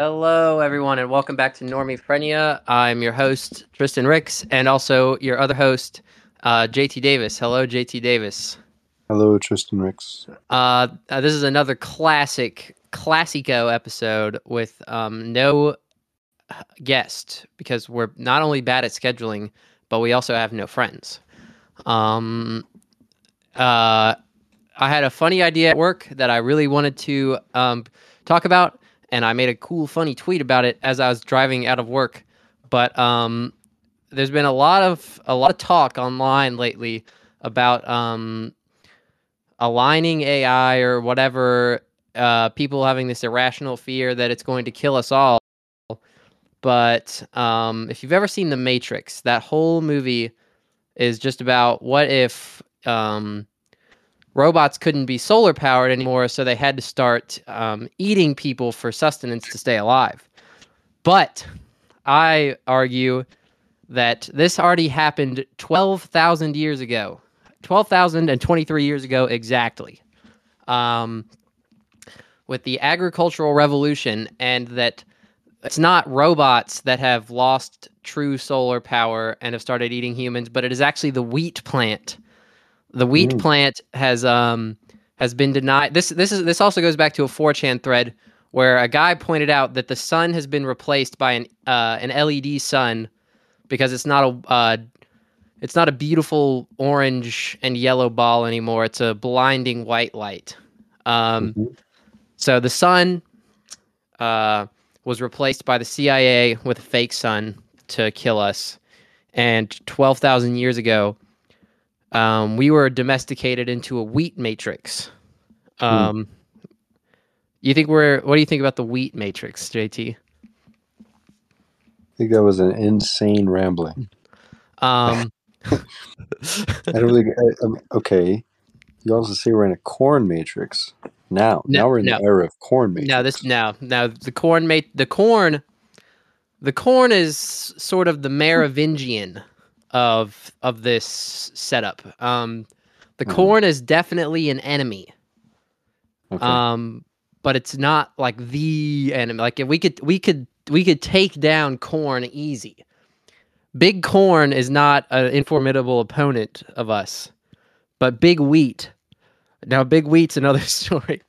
Hello, everyone, and welcome back to Normiephrenia. I'm your host, Tristan Ricks, and also your other host, uh, JT Davis. Hello, JT Davis. Hello, Tristan Ricks. Uh, uh, this is another classic, classico episode with um, no guest because we're not only bad at scheduling, but we also have no friends. Um, uh, I had a funny idea at work that I really wanted to um, talk about, and I made a cool, funny tweet about it as I was driving out of work. But um, there's been a lot of a lot of talk online lately about um, aligning AI or whatever. Uh, people having this irrational fear that it's going to kill us all. But um, if you've ever seen The Matrix, that whole movie is just about what if um, robots couldn't be solar powered anymore, so they had to start um, eating people for sustenance to stay alive. But I argue that this already happened 12,000 years ago. 12,023 years ago exactly. Um, with the agricultural revolution, and that it's not robots that have lost true solar power and have started eating humans, but it is actually the wheat plant. The wheat Mm. plant has um has been denied. This this is this also goes back to a 4chan thread where a guy pointed out that the sun has been replaced by an uh, an LED sun because it's not a uh, it's not a beautiful orange and yellow ball anymore. It's a blinding white light. Um, Mhm. so the sun uh, was replaced by the CIA with a fake sun to kill us. And 12,000 years ago, um, we were domesticated into a wheat matrix. Um, You think we're, what do you think about the wheat matrix, JT? I think that was an insane rambling. Um, I don't really. I, um, okay, you also say we're in a corn matrix now. No, now we're in no. the era of corn matrix. now this, now, now the corn mate, the corn, the corn is sort of the Merovingian of of this setup. Um, the Mhm. corn is definitely an enemy. Okay. um but it's not like the enemy like if we could we could we could take down corn easy big corn is not an informidable opponent of us but big wheat now big wheat's another story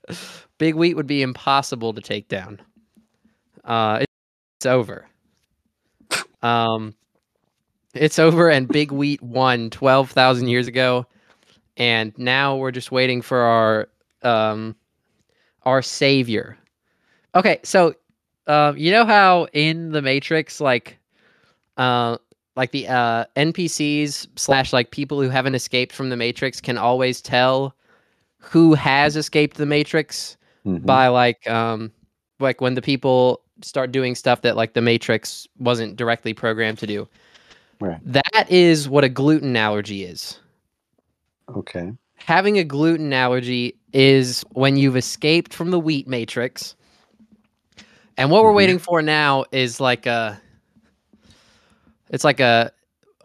big wheat would be impossible to take down uh it's over um it's over and big wheat won 12,000 years ago and now we're just waiting for our um our savior. Okay, so um, you know how in the Matrix, like, uh, like the uh, NPCs slash like people who haven't escaped from the Matrix can always tell who has escaped the Matrix Mhm. by like um, like when the people start doing stuff that like the Matrix wasn't directly programmed to do. Right. That is what a gluten allergy is Okay. having a gluten allergy is when you've escaped from the wheat matrix. And what we're Mhm. waiting for now is like a it's like a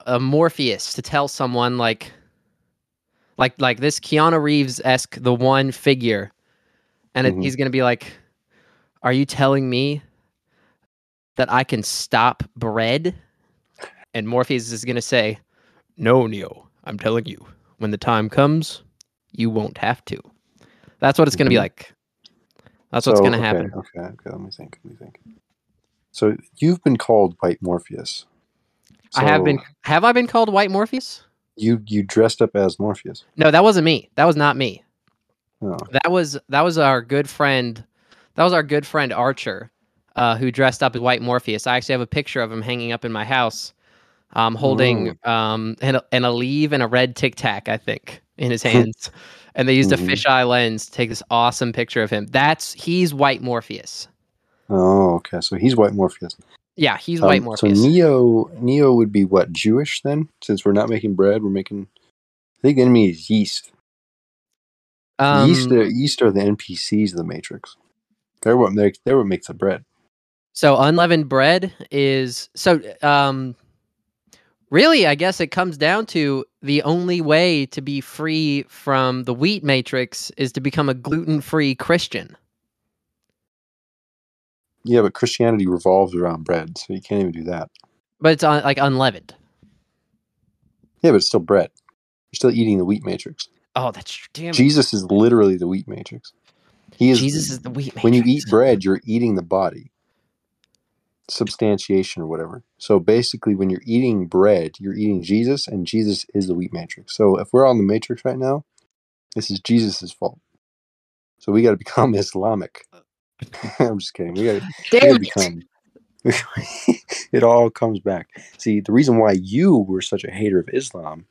a Morpheus to tell someone like like like this Keanu Reeves esque the one figure, and it, Mhm. he's gonna be like, "Are you telling me that I can stop bread?" And Morpheus is gonna say, "No, Neo, I'm telling you, when the time comes, you won't have to." That's what it's gonna be Mhm. like. That's what's So, gonna okay, happen. Okay. Okay. Let me think. Let me think. So you've been called White Morpheus. I have been. Have I been called White Morpheus? You you dressed up as Morpheus. No, that wasn't me. That was not me. Oh. That was that was our good friend. That was our good friend Archer, uh, who dressed up as White Morpheus. I actually have a picture of him hanging up in my house, um, holding um, an, an Aleve and a red Tic Tac, I think, in his hands. and they used a Mhm. fisheye lens to take this awesome picture of him. That's he's White Morpheus. Oh. Okay. So he's White Morpheus. Yeah, he's Um, White So Morpheus. Neo Neo would be what Jewish then? Since we're not making bread, we're making. I think the enemy is yeast. um, yeast, are, yeast are the NPCs of the Matrix. They're what makes they're what makes the bread. So unleavened bread is so um really I guess it comes down to the only way to be free from the wheat matrix is to become a gluten-free Christian. Yeah, but Christianity revolves around bread, so you can't even do that. But it's un, like unleavened. Yeah, but it's still bread. You're still eating the wheat matrix. Oh, that's tr- damn. Jesus is literally the wheat matrix. He is Jesus is the wheat. when you eat bread, you're eating the body. Substantiation or whatever. So basically, when you're eating bread, you're eating Jesus, and Jesus is the wheat matrix. So if we're on the matrix right now, this is Jesus' fault. So we got to become Islamic. I'm just kidding. We got to become. it all comes back. See, the reason why you were such a hater of Islam.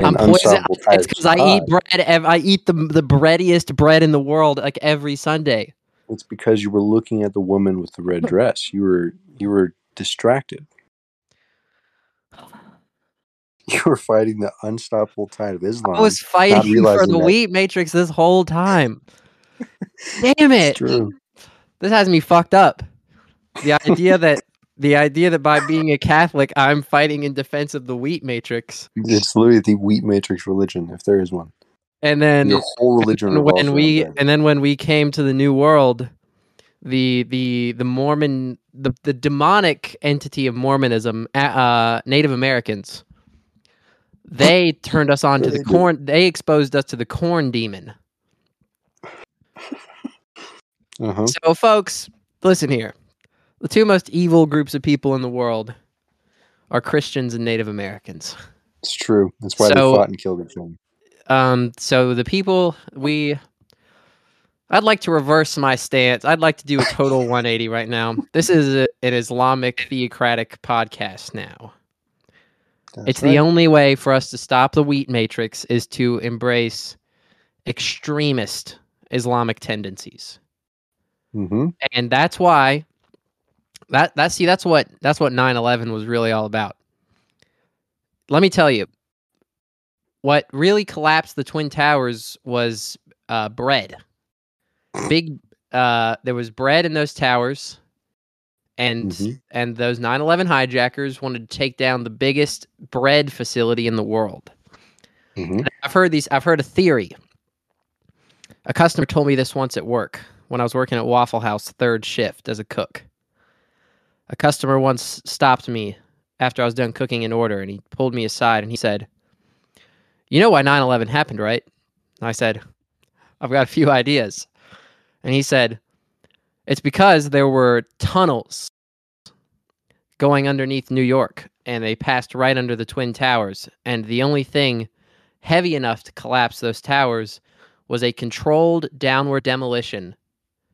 I'm and poison. It's because I eat bread. I eat the the breadiest bread in the world, like every Sunday. It's because you were looking at the woman with the red dress. You were you were distracted. You were fighting the unstoppable tide of Islam. I was fighting for the that- wheat matrix this whole time. Damn it! True. This has me fucked up. The idea that the idea that by being a Catholic, I'm fighting in defense of the wheat matrix, It's literally the wheat matrix religion, if there is one. And then Your whole religion when we and then when we came to the new world the the the mormon the, the demonic entity of mormonism uh native americans they turned us on to the corn they exposed us to the corn demon Uh-huh. so folks listen here the two most evil groups of people in the world are christians and native americans It's true. That's why So- they fought and killed each other. Um, so the people we I'd like to reverse my stance. I'd like to do a total 180 right now. This is a, an Islamic theocratic podcast now. That's it's right. the only way for us to stop the wheat matrix is to embrace extremist Islamic tendencies. Mhm. And that's why that that see that's what that's what 9/11 was really all about. Let me tell you. What really collapsed the twin towers was uh, bread. Big uh, there was bread in those towers and Mhm. and those 9/11 hijackers wanted to take down the biggest bread facility in the world. Mhm. I've heard these. I've heard a theory. A customer told me this once at work when I was working at Waffle House third shift as a cook. A customer once stopped me after I was done cooking an order, and he pulled me aside and he said, "You know why 9/11 happened, right?" And I said, "I've got a few ideas." And he said, "It's because there were tunnels going underneath New York, and they passed right under the twin towers, and the only thing." heavy enough to collapse those towers was a controlled downward demolition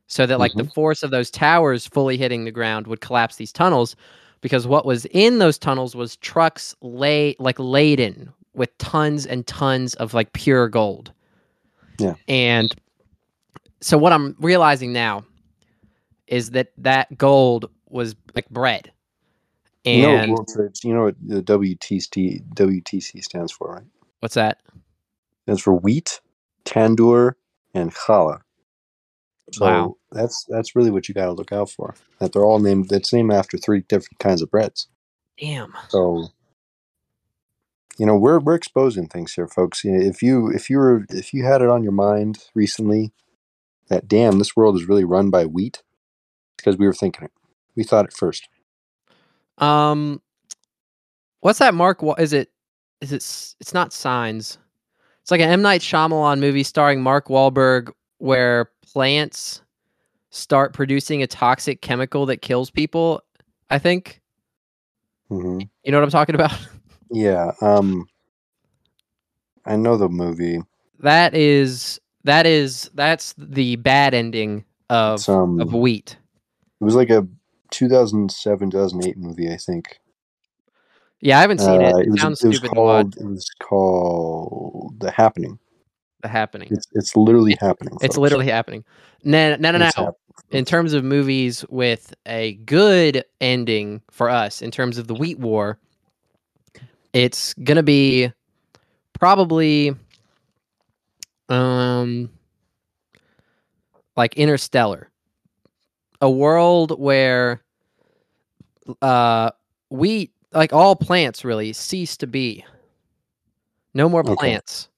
so that like the mm-hmm. force of those towers fully hitting the ground would collapse these tunnels because what was in those tunnels was trucks lay like laden with tons and tons of like pure gold Yeah. and so what i'm realizing now is that that gold was like bread You know, and World Trade- you know what the WTC WTC stands for, right? what's that stands for wheat, tandoor, and challah. So Wow. that's that's really what you got to look out for. That they're all named. That's named after three different kinds of breads. damn So you know we're we're exposing things here, folks. You know, if you if you were if you had it on your mind recently that damn this world is really run by wheat, because we were thinking it. We thought it first. Um, what's that? Mark? Wa- Is it? Is it? It's not Signs. It's like an M Night Shyamalan movie starring Mark Wahlberg, where plants start producing a toxic chemical that kills people. I think hmm you know what I'm talking about. Yeah. Um. I know the movie. that is that is that's the bad ending of um, of wheat. It was like a 2007 2008 movie, I think. Yeah, I haven't seen Uh, it. It was, sounds it was stupid to watch. called. It was called The Happening. The happening. It's it's literally happening. It's folks. literally happening. No, no, no, no. In terms of movies with a good ending for us in terms of the wheat war it's gonna be probably um like interstellar a world where uh wheat like all plants really cease to be no more Okay. plants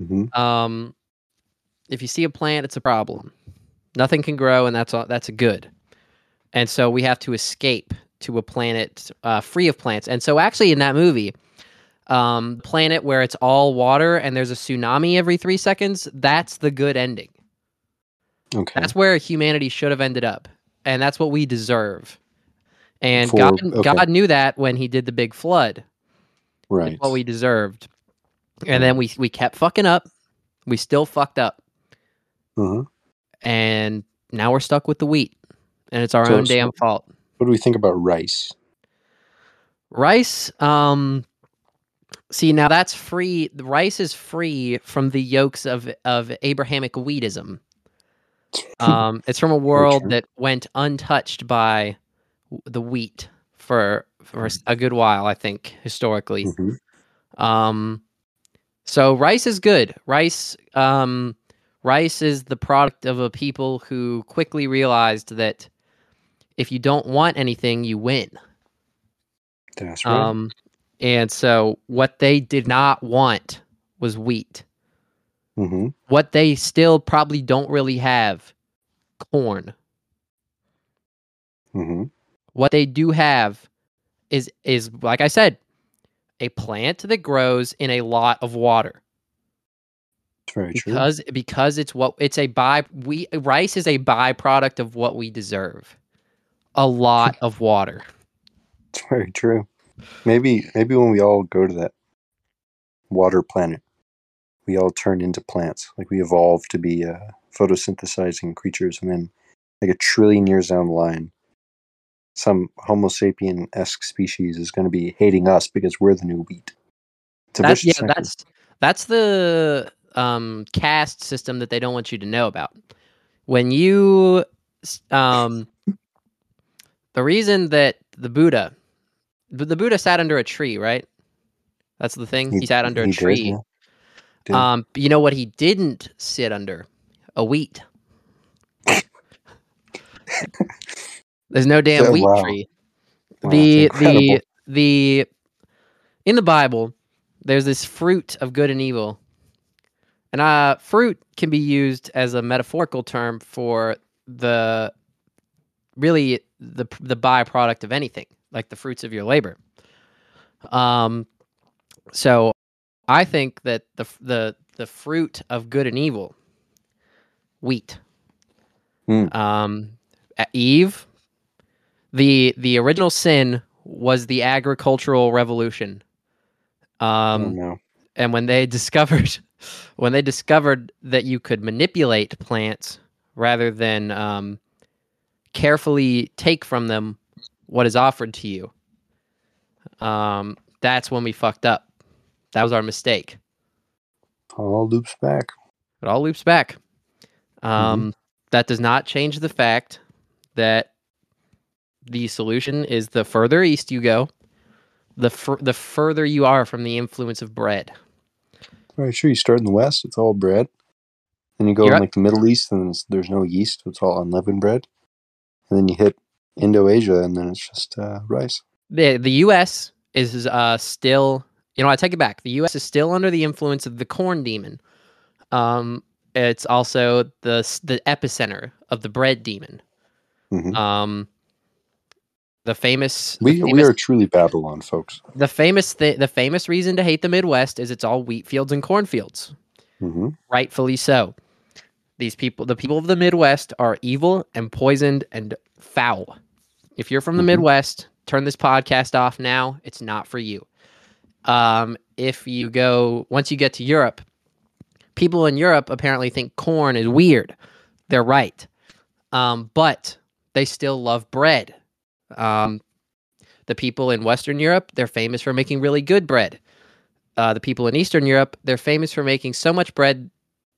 Mhm. um if you see a plant it's a problem nothing can grow and that's all that's a good and so we have to escape to a planet uh, free of plants. And so, actually, in that movie, um, planet where it's all water and there's a tsunami every three seconds, that's the good ending. Okay. That's where humanity should have ended up, and that's what we deserve. And For- God, okay. God knew that when He did the big flood. right. It's what we deserved. And then we we kept fucking up. We still fucked up, hmm and now we're stuck with the wheat, and it's our So- own damn fault. What do we think about rice? Rice, um, see now that's free. The rice is free from the yokes of of Abrahamic wheatism. Um, it's from a world that went untouched by the wheat for for a good while. I think historically. Mhm. Um, so rice is good. Rice, um, rice is the product of a people who quickly realized that if you don't want anything, you win. That's right. Um, and so what they did not want was wheat. hmm What they still probably don't really have, corn. hmm What they do have is is like I said, a plant that grows in a lot of water. It's very true. because because it's what it's a by we rice is a byproduct of what we deserve a lot of water It's very true. Maybe maybe when we all go to that water planet, we all turn into plants. Like we evolve to be uh, photosynthesizing creatures, and then like a trillion years down the line, some Homo sapien esque species is going to be hating us because we're the new wheat. That's yeah cycle. that's that's the um caste system that they don't want you to know about when you um the reason that the buddha the the buddha sat under a tree right? That's the thing. He, sat under a he did, tree. yeah. did. um you know what he didn't sit under? A wheat. There's no damn So, wheat wow. tree. Wow, the the the in the bible there's this fruit of good and evil. And uh fruit can be used as a metaphorical term for the really the the byproduct of anything like the fruits of your labor um so i think that the the the fruit of good and evil wheat Hmm. um eve the the original sin was the agricultural revolution oh, um no. and when they discovered when they discovered that you could manipulate plants rather than um, carefully take from them what is offered to you um, that's when we fucked up that was our mistake It all loops back. it all loops back um, that does not change the fact that the solution is the further east you go the fur- the further you are from the influence of bread Very sure. You start in the west, it's all bread. Then you go in right. like the Middle East, and there's no yeast, so it's all unleavened bread. And then you hit Indo-Asia, and then it's just uh, rice. the the U.S. is uh, still, you know, I take it back. The U.S. is still under the influence of the corn demon. Um, it's also the the epicenter of the bread demon. hmm Um, the famous, the we we are truly Babylon, folks. the famous thi- the famous reason to hate the Midwest is it's all wheat fields and cornfields. hmm Rightfully so. These people, the people of the Midwest, are evil and poisoned and foul. If you're from the Mhm. Midwest, turn this podcast off now. It's not for you. Um, if you go once you get to Europe, people in Europe apparently think corn is weird. They're right, um, but they still love bread. Um, the people in Western Europe, they're famous for making really good bread. Uh, the people in Eastern Europe, they're famous for making so much bread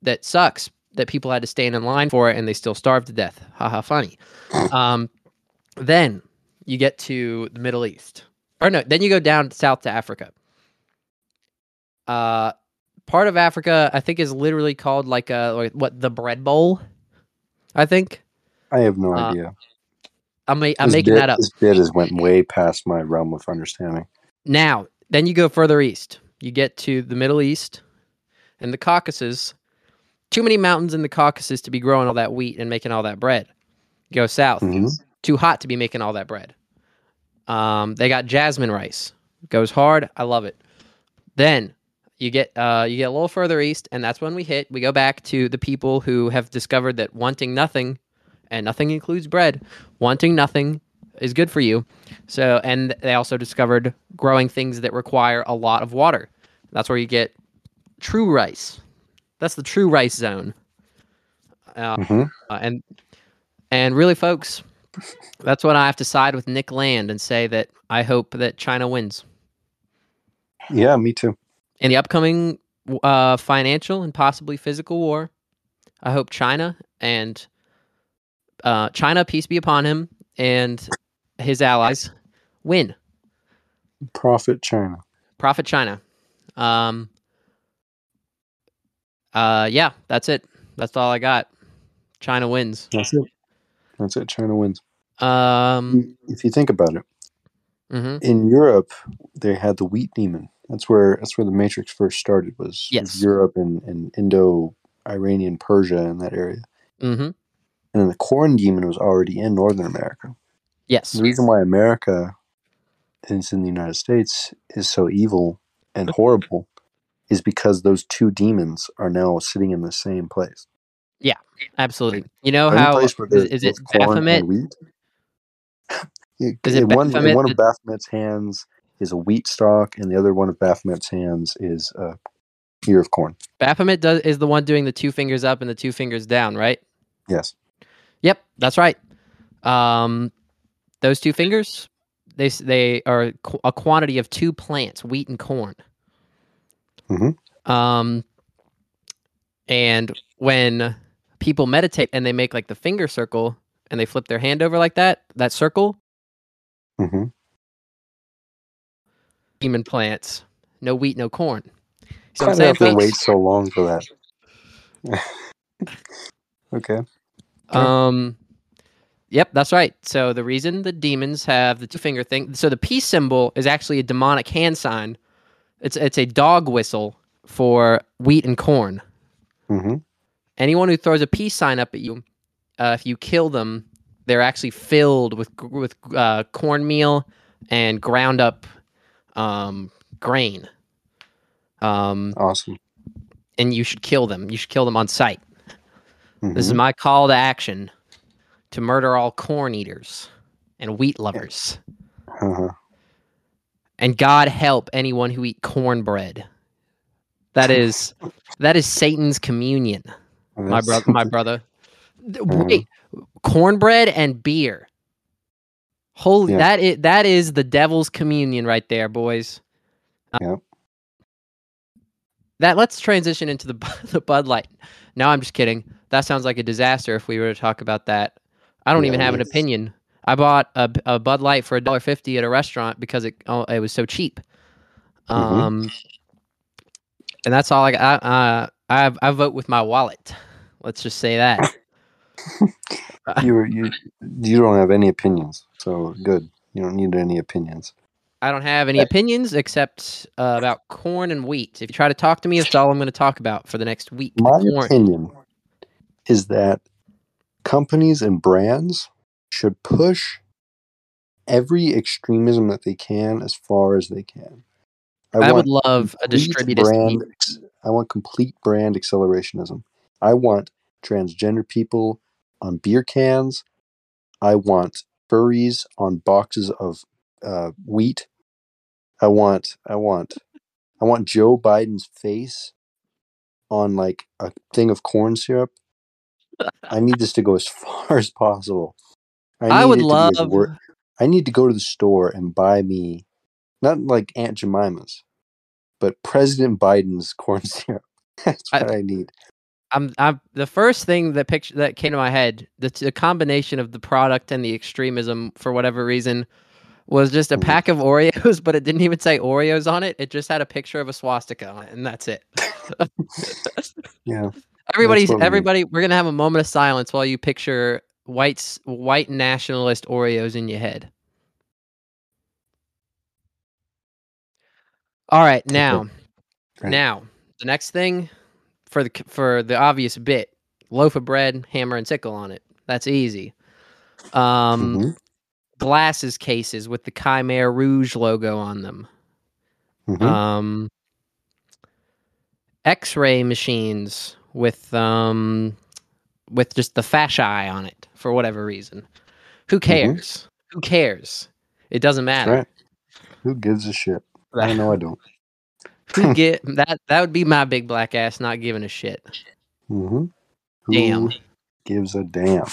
that sucks that people had to stand in line for it and they still starved to death. Haha, funny. Um, then you get to the Middle East. Or no, then you go down south to Africa. Uh, part of Africa, I think, is literally called like a like what the bread bowl. I think I have no Uh, idea. I'm I'm This making bit, that up. This bit has went way past my realm of understanding. Now, then you go further east. You get to the Middle East and the Caucasus. Too many mountains in the Caucasus to be growing all that wheat and making all that bread. Go south. Mhm. Too hot to be making all that bread. Um, they got jasmine rice, goes hard. I love it. Then you get uh, you get a little further east, and that's when we hit. We go back to the people who have discovered that wanting nothing, and nothing includes bread. Wanting nothing is good for you. So, and they also discovered growing things that require a lot of water. That's where you get true rice. That's the true rice zone. Uh, hmm uh, and and really, folks, that's when I have to side with Nick Land and say that I hope that China wins Yeah, me too. in the upcoming uh, financial and possibly physical war. I hope China and uh, China, peace be upon him, and his allies win. Prophet China. Prophet China. Um. Uh. Yeah, that's it. That's all I got. China wins. That's it. That's it. China wins. Um. If you think about it, mhm. in Europe, they had the wheat demon. That's where that's where the Matrix first started. Was, Yes. Europe and, and Indo Iranian Persia in that area. Mhm. And then the corn demon was already in Northern America. Yes. The reason why America is in the United States is so evil and horrible is because those two demons are now sitting in the same place. Yeah, absolutely. You know how is, is it Baphomet? wheat. Is it one, Baphomet one of Baphomet's hands is a wheat stalk, and the other one of Baphomet's hands is a ear of corn. Baphomet does is the one doing the two fingers up and the two fingers down, right? Yes. Yep, that's right. Um, those two fingers, they they are a quantity of two plants, wheat and corn. Mhm. Um, and when people meditate and they make like the finger circle and they flip their hand over like that, that circle, Mm-hmm. demon plants, no wheat, no corn. So I'm saying, have to wait so long for that. okay. Um, yep, that's right. So the reason the demons have the two finger thing, so the peace symbol is actually a demonic hand sign. It's it's a dog whistle for wheat and corn. hmm Anyone who throws a peace sign up at you, uh, if you kill them, they're actually filled with with uh, cornmeal and ground up um, grain. Um, Awesome. and you should kill them. You should kill them on sight. This is Mhm. my call to action to murder all corn eaters and wheat lovers. Uh-huh. And God help anyone who eat cornbread. That is that is Satan's communion, my brother my brother. Th- Mhm. Wait, cornbread and beer. Holy Yeah. that is that is the devil's communion right there, boys. Uh, Yep. That let's transition into the the Bud Light. No, I'm just kidding. That sounds like a disaster if we were to talk about that. I don't Yeah, even have an opinion. I bought a, a Bud Light for a dollar fifty at a restaurant because it oh, it was so cheap. Mhm. Um, and that's all I got. I, uh, I I vote with my wallet. Let's just say that. you were- you you don't have any opinions, so good. You don't need any opinions. I don't have any opinions except uh, about corn and wheat. If you try to talk to me, that's all I'm going to talk about for the next week. My corn. opinion is that companies and brands should push every extremism that they can as far as they can. I, would love a complete distributed. brand. ex- I want complete brand accelerationism. I want transgender people on beer cans. I want furries on boxes of uh, wheat. I want. I want. I want Joe Biden's face on like a thing of corn syrup. I need this to go as far as possible. I need would it to be as love. wor- I need to go to the store and buy me, not like Aunt Jemima's, but President Biden's corn syrup. That's I- what I, need. I'm, I'm the first thing that picture that came to my head. The, the combination of the product and the extremism, for whatever reason, was just a Mhm. pack of Oreos, but it didn't even say Oreos on it. It just had a picture of a swastika on it, and that's it. Yeah. Everybody's what we need. everybody. We're gonna have a moment of silence while you picture white white nationalist Oreos in your head. All right, now, Right. now the next thing for the for the obvious bit: loaf of bread, hammer and sickle on it. That's easy. Um, Mhm. glasses cases with the Khmer Rouge logo on them. Mhm. Um, X-ray machines with um, with just the fasces on it for whatever reason. Who cares? Who cares? It doesn't matter. right. Who gives a shit? I know I don't. Who get that? That would be my big black ass not giving a shit. Mm-hmm. Who Damn. gives a damn?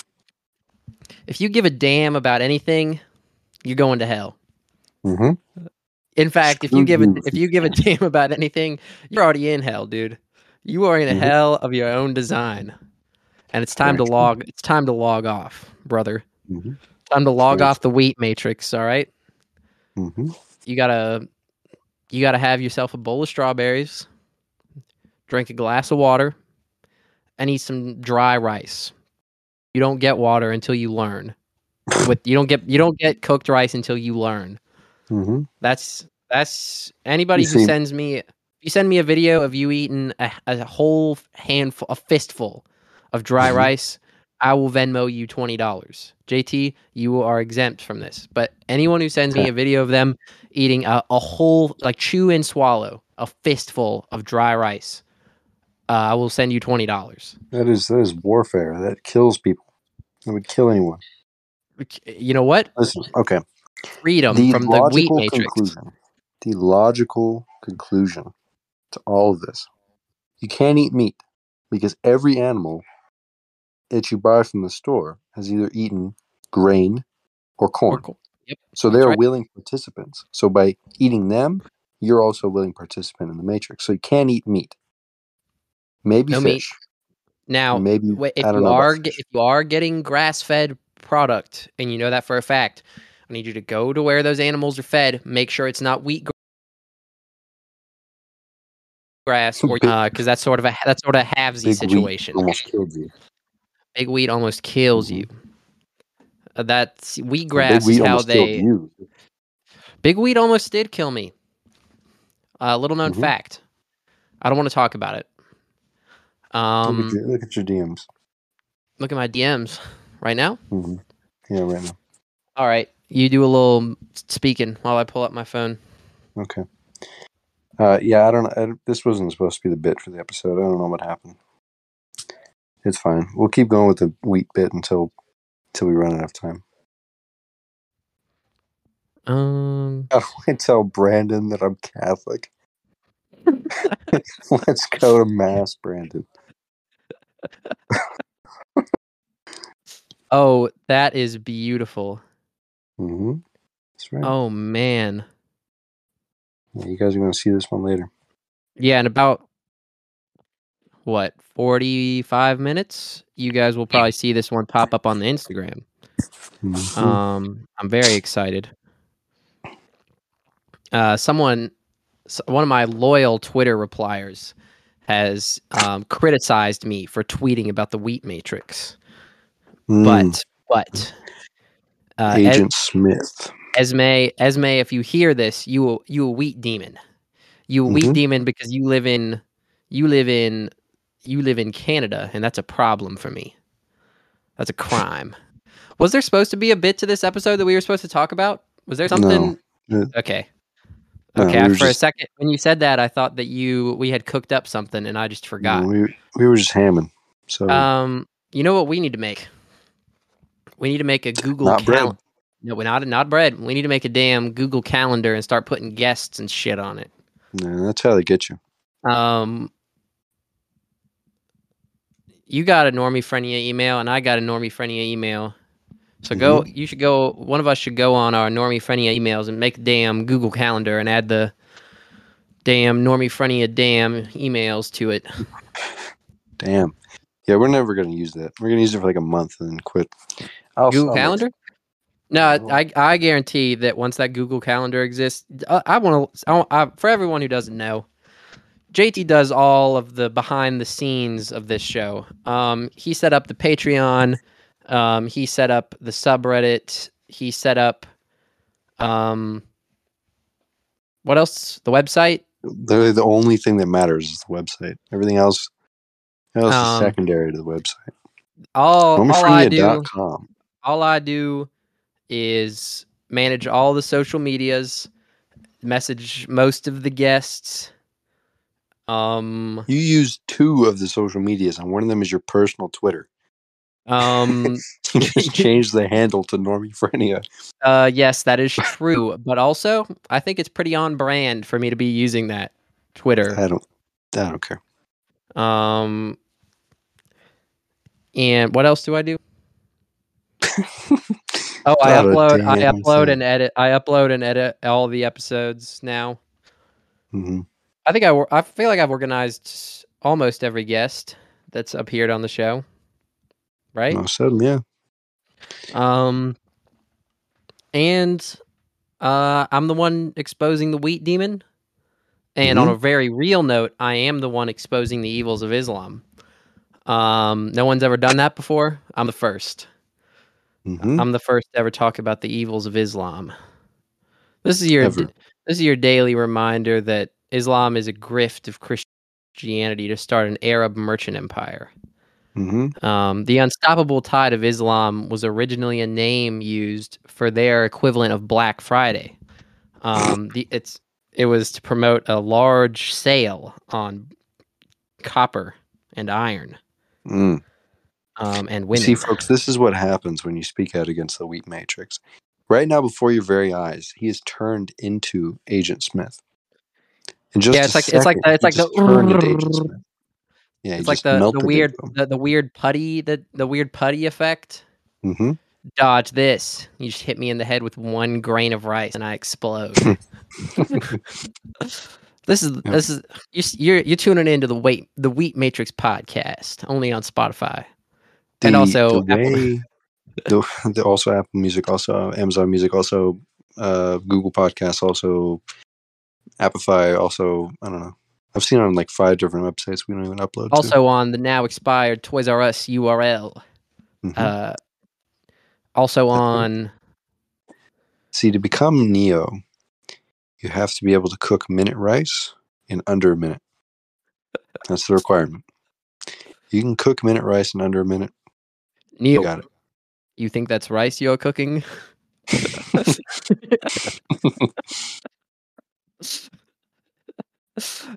If you give a damn about anything, you're going to hell. Mm-hmm. In fact, if you give a you. if you give a damn about anything, you're already in hell, dude. You are in a Mhm. hell of your own design, and it's time to log. It's time to log off, brother. Mm-hmm. Time to log Correct. off the wheat matrix. All right, Mm-hmm. you gotta you gotta have yourself a bowl of strawberries, drink a glass of water, and eat some dry rice. You don't get water until you learn. With you don't get you don't get cooked rice until you learn. Mm-hmm. That's that's anybody You who see- sends me. If you send me a video of you eating a, a whole handful, a fistful of dry Mhm. rice, I will Venmo you twenty dollars. JT, you are exempt from this. But anyone who sends me a video of them eating a, a whole, like chew and swallow, a fistful of dry rice, uh, I will send you twenty dollars. That is that is warfare. That kills people. That would kill anyone. You know what? Listen, okay. Freedom the from the wheat matrix. conclusion. The logical conclusion to all of this. You can't eat meat because every animal that you buy from the store has either eaten grain or corn. Or co- Yep. So they That's are right. willing participants. So by eating them, you're also a willing participant in the matrix. So you can't eat meat. Maybe No meat. fish. Now, Maybe Wait, if you are if you are getting grass fed product and you know that for a fact, I need you to go to where those animals are fed. Make sure it's not wheat grass or because uh, that's sort of a that's sort of a halvesy situation. almost killed you. Big weed almost kills you. Uh, that's wheat Big grass is how they. you. Big weed almost did kill me. Uh, little known Mhm. fact. I don't want to talk about it. look, Um, at your, look at your DMs. look at my DMs right now. hmm Yeah, right now. All right, you do a little speaking while I pull up my phone. Okay. Uh, yeah, I don't. I, this wasn't supposed to be the bit for the episode. I don't know what happened. It's fine. We'll keep going with the wheat bit until until we run out of time. Um, How do I tell Brandon that I'm Catholic? Let's go to mass, Brandon. oh, that is beautiful. hmm That's right. Oh man, Yeah, you guys are going to see this one later. yeah. In about what forty-five minutes, you guys will probably see this one pop up on the Instagram. Mhm. Um, I'm very excited. Uh, someone, one of my loyal Twitter repliers, has um, criticized me for tweeting about the wheat matrix. Mm, But, but, uh, Es- Agent Smith. Esme, Esme, if you hear this, you you a wheat demon. You a wheat Mhm. demon because you live in, you live in, you live in Canada, and that's a problem for me. That's a crime. Was there supposed to be a bit to this episode that we were supposed to talk about? Was there something? No. Okay. No, Okay. we for a second, when you said that, I thought that you we had cooked up something, and I just forgot. No, we, we were just hamming. So Um, you know what we need to make? We need to make a Google Not bread. calendar. No, we're not not bread. We need to make a damn Google calendar and start putting guests and shit on it. yeah, that's how they get you. Um, you got a Normiephrenia email, and I got a Normiephrenia email. So go. Mm-hmm. You should go. One of us should go on our Normiephrenia emails and make a damn Google calendar and add the damn Normiephrenia damn emails to it. Damn. Yeah, we're never going to use that. We're going to use it for like a month and then quit. I'll, Google Calendar? No, No. I I guarantee that once that Google Calendar exists, I, I want to. I, I, for everyone who doesn't know, JT does all of the behind the scenes of this show. Um, he set up the Patreon. Um, he set up the subreddit. He set up. Um, what else? The website. The, the only thing that matters is the website. Everything else, else Um, is secondary to the website. All, all I do. Normiephrenia.com. all I do is manage all the social medias, message most of the guests. Um, You use two of the social medias, and one of them is your personal Twitter. um, You just changed the handle to Normiephrenia. uh, yes, that is true. but also, I think it's pretty on brand for me to be using that Twitter. I don't. I don't care. Um, and what else do I do? Oh, I upload, I upload thing. and edit, I upload and edit all the episodes now. hmm I think I, I feel like I've organized almost every guest that's appeared on the show, right? Most of them, yeah. Um, and uh, I'm the one exposing the wheat demon. And on Mhm. a very real note, I am the one exposing the evils of Islam. Um, no one's ever done that before. I'm the first. hmm I'm the first to ever talk about the evils of Islam. This is your Ever. this is your daily reminder that Islam is a grift of Christianity to start an Arab merchant empire. hmm Um, the unstoppable tide of Islam was originally a name used for their equivalent of Black Friday. Um, the, it's it was to promote a large sale on copper and iron Mm. um, and women. See, folks, this is what happens when you speak out against the wheat matrix. Right now, before your very eyes, he is turned into Agent Smith. And just Yeah, it's like- it's like second, the- it's like the- just turned into Agent Smith. Yeah, it's like the, the weird the, the weird putty the, the weird putty effect. hmm Dodge this. You just hit me in the head with one grain of rice and I explode. this is this is you're, you're you're tuning into the wheat the Wheat Matrix podcast only on Spotify. And also the Apple- way, the, the also Apple Music, also Amazon Music, also uh, Google Podcasts, also Appify, also I don't know. I've seen it on like five different websites. We don't even upload. to. Also on the now expired Toys R Us URL. Mhm. Uh, also on See, to become Neo, you have to be able to cook minute rice in under a minute. That's the requirement. You can cook minute rice in under a minute. Neil. You got it. You think that's rice you're cooking?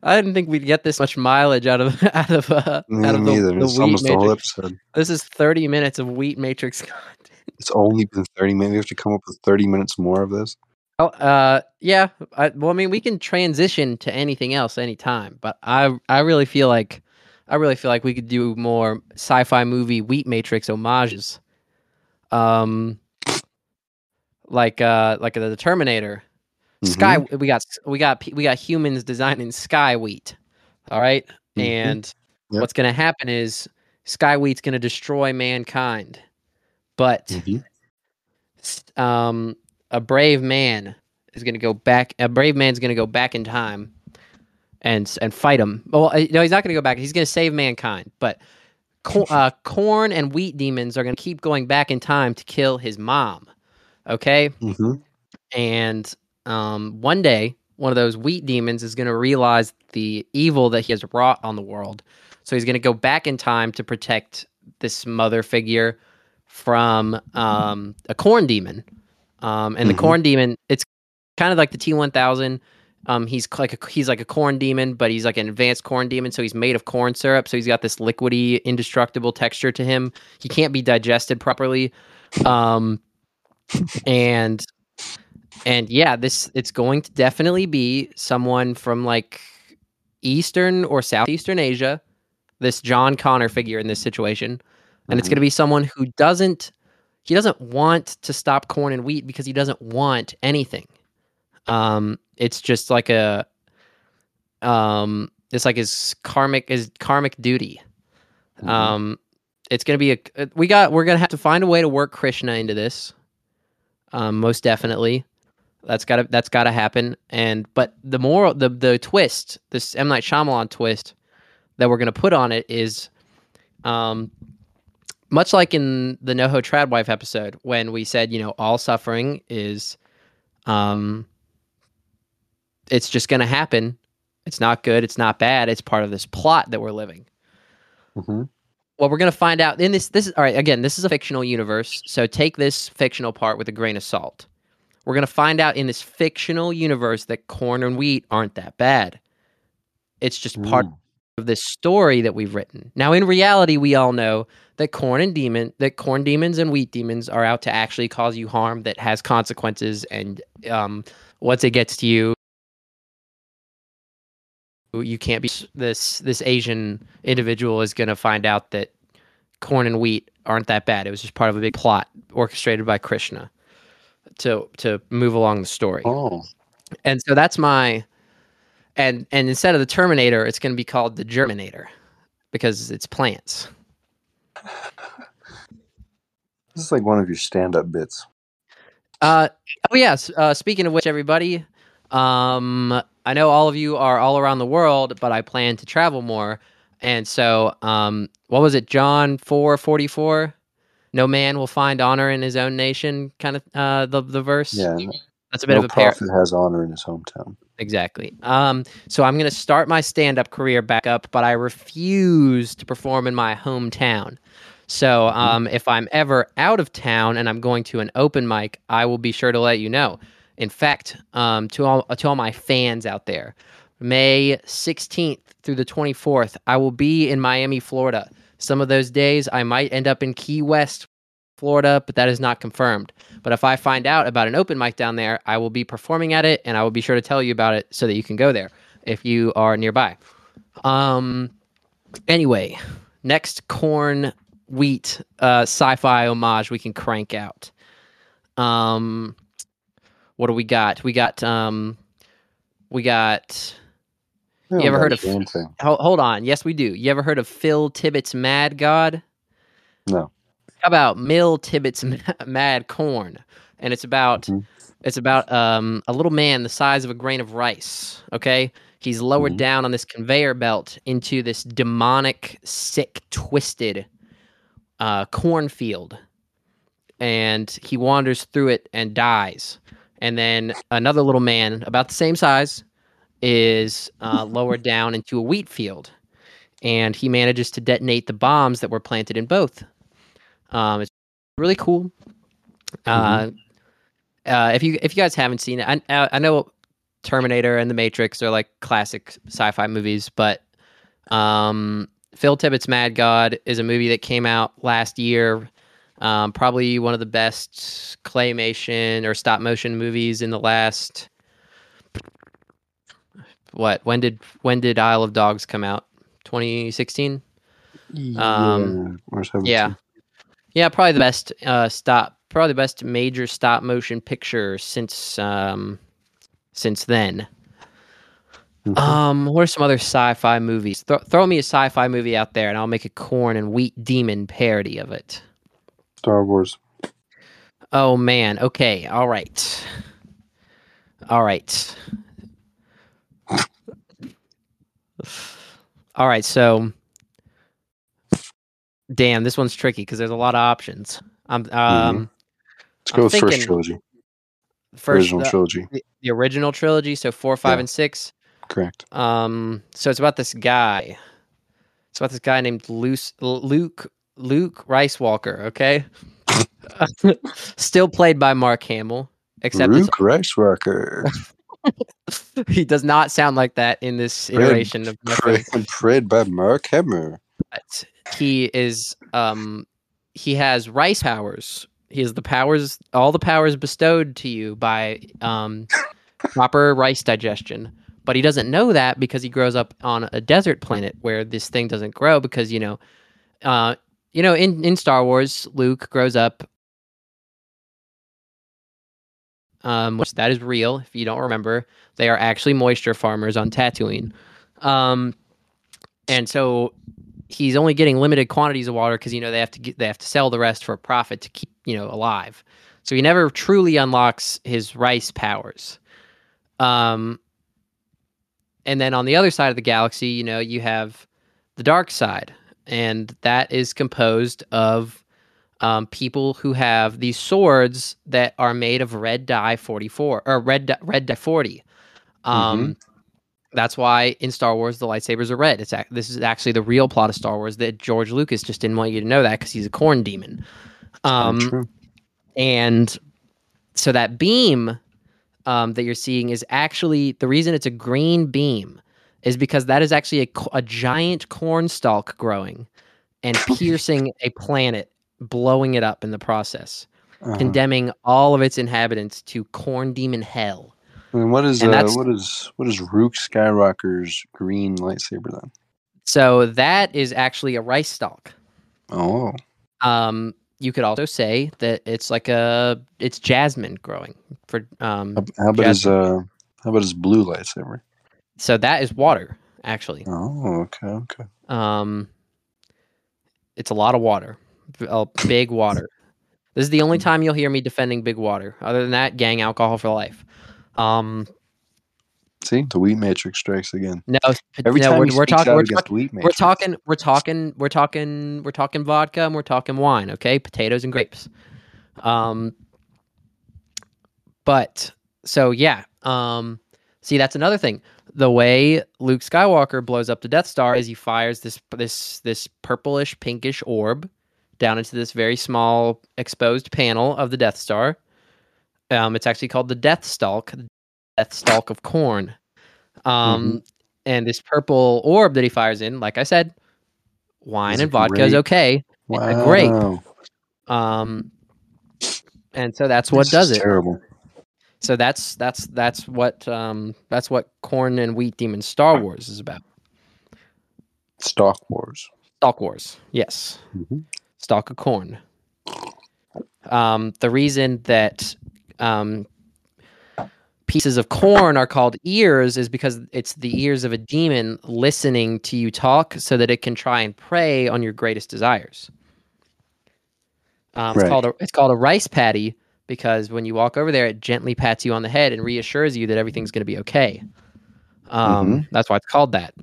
I didn't think we'd get this much mileage out of out of uh, Me out of the, neither. the It's wheat almost the whole matrix. episode. This is thirty minutes of wheat matrix content. It's only been 30 minutes. We have to come up with 30 minutes more of this. Oh, uh, yeah. I, well, I mean, we can transition to anything else anytime, but I I really feel like I really feel like we could do more sci-fi movie wheat matrix homages. Um, like uh, like the Terminator. Sky, Mm-hmm. we got we got we got humans designing sky wheat. All right? Mhm. and Yep. what's going to happen is sky wheat's going to destroy mankind, but Mhm. um, a brave man is going to go back. A brave man's going to go back in time and and fight him. Well, uh, no, he's not going to go back. He's going to save mankind, but. Co- uh, corn and wheat demons are going to keep going back in time to kill his mom. Okay, Mhm. and um, one day one of those wheat demons is going to realize the evil that he has wrought on the world. So he's going to go back in time to protect this mother figure from um, a corn demon. Um, and Mhm. the corn demon it's kind of like the t1000 um, he's like a, he's like a corn demon but he's like an advanced corn demon so he's made of corn syrup so he's got this liquidy indestructible texture to him. He can't be digested properly. Um, and and yeah this it's going to definitely be someone from like eastern or southeastern asia this john connor figure in this situation and it's Mhm. going to be someone who doesn't he doesn't want to stop corn and wheat because he doesn't want anything um it's just like a um it's like his karmic his karmic duty Mhm. um it's going to be a we got we're going to have to find a way to work krishna into this um most definitely that's got to that's got to happen and but the moral the the twist this M Night Shyamalan twist that we're going to put on it is um much like in the NoHo Tradwife episode when we said you know all suffering is um it's just going to happen it's not good it's not bad it's part of this plot that we're living Mm-hmm. Well, we're gonna find out in this. This is all right. Again, this is a fictional universe, so take this fictional part with a grain of salt. We're gonna find out in this fictional universe that corn and wheat aren't that bad. It's just part Mm. of this story that we've written. Now, in reality, we all know that corn and demon, that corn demons and wheat demons are out to actually cause you harm that has consequences, and um, once it gets to you, you can't be this this Asian individual is going to find out that corn and wheat aren't that bad. It was just part of a big plot orchestrated by Krishna to to move along the story. Oh, And so that's my and and instead of the Terminator, it's going to be called the Germinator because it's plants. this is like one of your stand-up bits. Uh, oh yes. Uh, speaking of which, everybody, um, I know all of you are all around the world, but I plan to travel more, and so um, what was it, John four forty four? No man will find honor in his own nation. Kind of uh, the the verse. Yeah, that's a bit no of a par- prophet has honor in his hometown. Exactly. Um, so I'm going to start my stand up career back up, but I refuse to perform in my hometown. So um, if I'm ever out of town and I'm going to an open mic, I will be sure to let you know. In fact, um, to all to all my fans out there, May 16th through the 24th, I will be in Miami, Florida. Some of those days I might end up in Key West, Florida, but that is not confirmed. But if I find out about an open mic down there, I will be performing at it and I will be sure to tell you about it so that you can go there if you are nearby. Um anyway, next corn wheat uh sci-fi homage we can crank out. Um what do we got? We got um we got You ever heard of- damn thing? hold, on. Yes, we do. You ever heard of Phil Tippett's Mad God? No. How about Mill Tippett's Ma- Mad Corn? And it's about Mhm. it's about um, a little man the size of a grain of rice. Okay, he's lowered Mhm. down on this conveyor belt into this demonic, sick, twisted uh, cornfield, and he wanders through it and dies. And then another little man about the same size is uh, lowered down into a wheat field, and he manages to detonate the bombs that were planted in both. Um, it's really cool. Uh, uh, if you if you guys haven't seen it, I I I know Terminator and The Matrix are like classic sci-fi movies, but um, Phil Tippett's Mad God is a movie that came out last year. Um, probably one of the best claymation or stop motion movies in the last. What? When did when did Isle of Dogs come out? 2016. Um, yeah, 17. Yeah. Yeah, probably the best uh, stop, probably the best major stop motion picture since um, since then. Mhm. Um, what are some other sci-fi movies? Throw, throw me a sci-fi movie out there, and I'll make a corn and wheat demon parody of it. Star Wars. Oh man. Okay. All right. All right. All right. So, damn, this one's tricky because there's a lot of options. I'm um Let's I'm go with thinking first trilogy. first original the, trilogy. the, the original trilogy, so four, five, Yeah. and six. Correct. Um, so it's about this guy. It's about this guy named Luce, Luke Luke Rice Walker. Okay, still played by Mark Hamill, except Luke Rice Ricewacker. he does not sound like that in this iteration of Played, nothing. played by Mark Hamill. But he is um he has rice powers. He has the powers, all the powers bestowed to you by um proper rice digestion. But he doesn't know that because he grows up on a desert planet where this thing doesn't grow because you know, uh, you know, in in Star Wars, Luke grows up. Um, which that is real. If you don't remember, they are actually moisture farmers on Tatooine. Um, and so he's only getting limited quantities of water because you know they have to get, they have to sell the rest for a profit to keep you know alive. So he never truly unlocks his rice powers. Um, and then on the other side of the galaxy, you know, you have the dark side, and that is composed of um, people who have these swords that are made of red dye 44 or red di- red dye 40. Um, That's why in Star Wars the lightsabers are red. It's ac- this is actually the real plot of Star Wars that George Lucas just didn't want you to know that because he's a corn demon. Um, and so that beam um, that you're seeing is actually the reason it's a green beam is because that is actually a, a giant corn stalk growing and piercing a planet, blowing it up in the process, Uh-huh. condemning all of its inhabitants to corn demon hell. And what is uh, what is what is Rook Skywalker's green lightsaber then? So that is actually a rice stalk. Oh, Um, you could also say that it's like a it's jasmine growing for um. how, how about his uh, how about his blue lightsaber? So that is water actually. Oh, okay, okay. Um, it's a lot of water, a big water. This is the only time you'll hear me defending big water. Other than that, gang alcohol for life. Um, See, the wheat matrix strikes again. no, Every no, time we're, we're talking, we're, wheat we're talking, we're talking, we're talking, we're talking vodka and we're talking wine. Okay, potatoes and grapes. Um, but so yeah, um, see that's another thing. The way Luke Skywalker blows up the Death Star is he fires this this this purplish pinkish orb down into this very small exposed panel of the Death Star. Um, it's actually called the Death Stalk, Death Stalk of Corn. Um, and this purple orb that he fires in, like I said, wine and vodka is okay. wow, a grape. Um, and so that's what This does it. Terrible. So that's that's that's what um that's what corn and wheat demon Star Wars is about. Stalk wars. Stalk Wars, yes, Mhm. Stalk of corn. Um, the reason that um, pieces of corn are called ears is because it's the ears of a demon listening to you talk, so that it can try and prey on your greatest desires. Um, it's Right. called a, it's called a rice patty because when you walk over there, it gently pats you on the head and reassures you that everything's going to be okay. Um, That's why it's called that.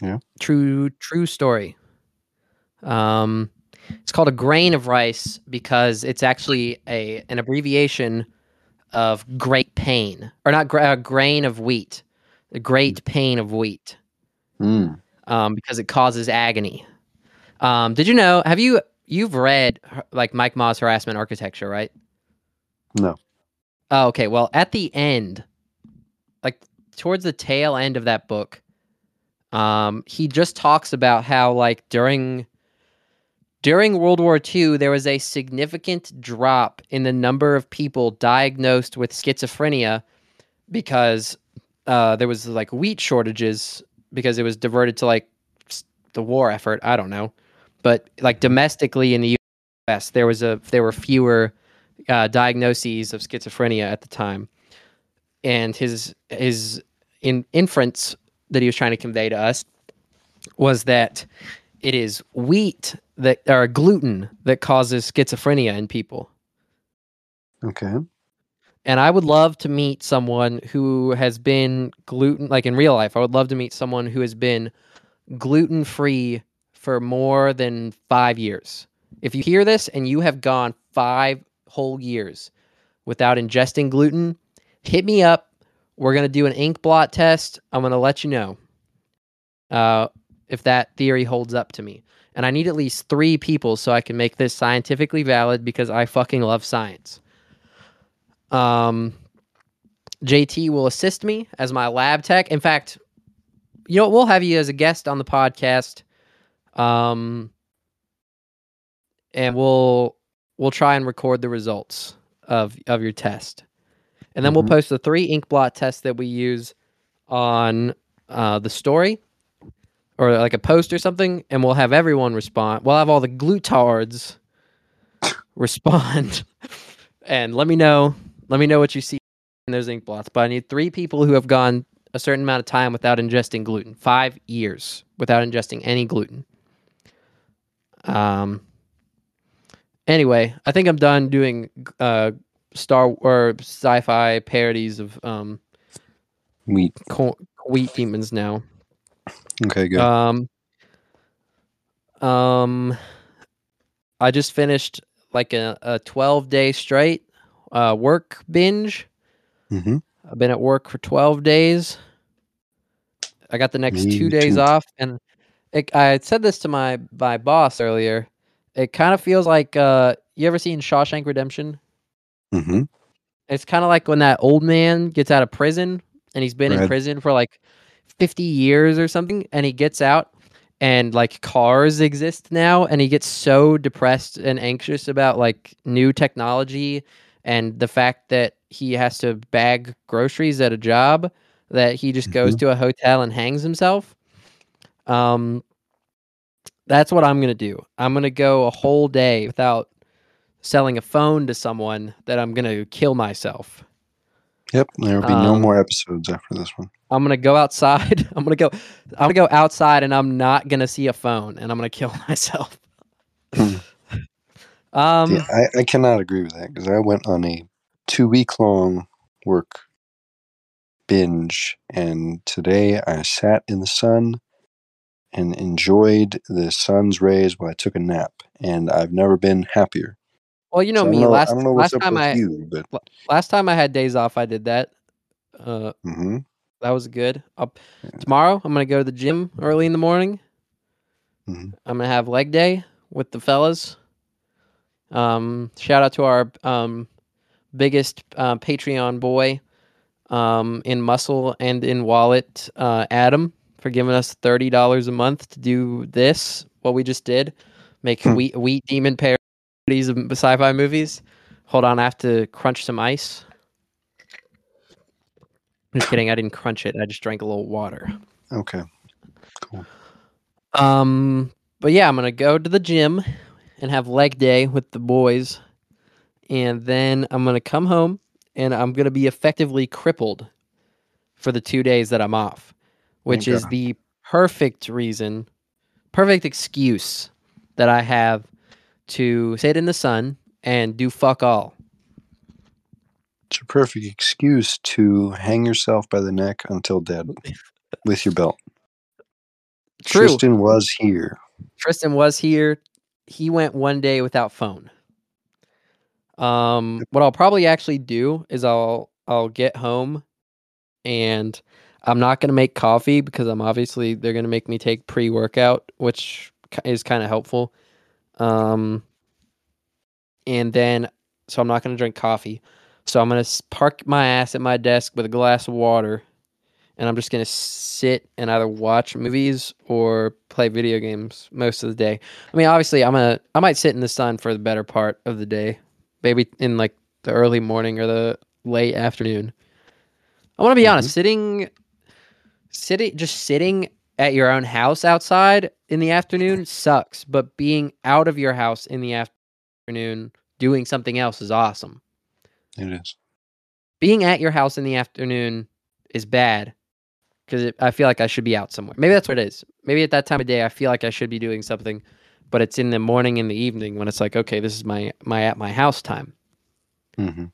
Yeah. True, true story. Um, it's called a grain of rice because it's actually a an abbreviation of great pain, or not gra- a grain of wheat, the great pain of wheat, Mm. um, because it causes agony. Um, did you know? Have you you've read like Mike Ma's harassment architecture, right? No. Oh, okay. Well, at the end, like towards the tail end of that book, um, he just talks about how like during during World War II, there was a significant drop in the number of people diagnosed with schizophrenia because uh, there was like wheat shortages because it was diverted to like the war effort. I don't know, but like domestically in the U.S., there was a there were fewer uh, diagnoses of schizophrenia at the time, and his his in, inference that he was trying to convey to us was that it is wheat that or gluten that causes schizophrenia in people. Okay. And I would love to meet someone who has been gluten like in real life. I would love to meet someone who has been gluten free for more than 5 years. If you hear this and you have gone 5 whole years without ingesting gluten, hit me up. We're going to do an ink blot test. I'm going to let you know. Uh if that theory holds up to me. And I need at least 3 people so I can make this scientifically valid because I fucking love science. Um, JT will assist me as my lab tech. In fact, you know? We'll have you as a guest on the podcast. Um, and we'll we'll try and record the results of of your test, and then we'll Mhm. post the three ink blot tests that we use on uh, the story or like a post or something, and we'll have everyone respond. We'll have all the glutards respond, and let me know. Let me know what you see in those ink blots. But I need three people who have gone a certain amount of time without ingesting gluten. Five years without ingesting any gluten. Um. Anyway, I think I'm done doing uh star or sci-fi parodies of um Wheat. co- wheat demons now. Okay, good. Um, um, I just finished like a, a 12 day straight uh, work binge. mm-hmm. I've been at work for 12 days. I got the next Me two days too. off, and it, I said this to my my boss earlier. It kind of feels like uh, you ever seen Shawshank Redemption? hmm It's kind of like when that old man gets out of prison and he's been in prison for like 50 years or something, and he gets out and like cars exist now, and he gets so depressed and anxious about like new technology and the fact that he has to bag groceries at a job that he just goes to a hotel and hangs himself. Um, that's what I'm gonna do. I'm gonna go a whole day without selling a phone to someone that I'm gonna kill myself. Yep. There will be no Um, more episodes after this one. I'm gonna go outside. I'm gonna go. I'm gonna go outside, and I'm not gonna see a phone, and I'm gonna kill myself. Hmm. um, yeah, I, I cannot agree with that because I went on a two week long work binge, and today I sat in the sun and enjoyed the sun's rays while I took a nap, and I've never been happier. Well, you know So me. know, last last time I you, but last time I had days off, I did that. Uh, mhm. that was good. Up Yeah. tomorrow, I'm gonna go to the gym early in the morning. Mhm. I'm gonna have leg day with the fellas. Um, shout out to our um, biggest uh, Patreon boy um, in muscle and in wallet, uh, Adam, for giving us thirty dollars a month to do this. What we just did, make Hmm. wheat wheat demon parodies of sci-fi movies. Hold on, I have to crunch some ice. Just kidding, I didn't crunch it. I just drank a little water. okay, cool. Um, but yeah, I'm gonna go to the gym and have leg day with the boys, and then I'm gonna come home and I'm gonna be effectively crippled for the two days that I'm off, which Thank is the perfect reason, perfect excuse that I have to sit in the sun and do fuck all. It's a perfect excuse to hang yourself by the neck until dead with your belt. True. Tristan was here. Tristan was here. He went one day without phone. Um, what I'll probably actually do is I'll I'll get home, and I'm not gonna make coffee because I'm obviously they're gonna make me take pre workout, which is kind of helpful. Um, and then so I'm not gonna drink coffee. So I'm gonna park my ass at my desk with a glass of water, and I'm just gonna sit and either watch movies or play video games most of the day. I mean, obviously, I'm gonna I might sit in the sun for the better part of the day, maybe in like the early morning or the late afternoon. I want to be honest, sitting, sitting, just sitting at your own house outside in the afternoon sucks, but being out of your house in the afternoon doing something else is awesome. It is. Being at your house in the afternoon is bad because I feel like I should be out somewhere. Maybe that's what it is. Maybe at that time of day, I feel like I should be doing something, but it's in the morning and the evening when it's like, okay, this is my my at my house time. hmm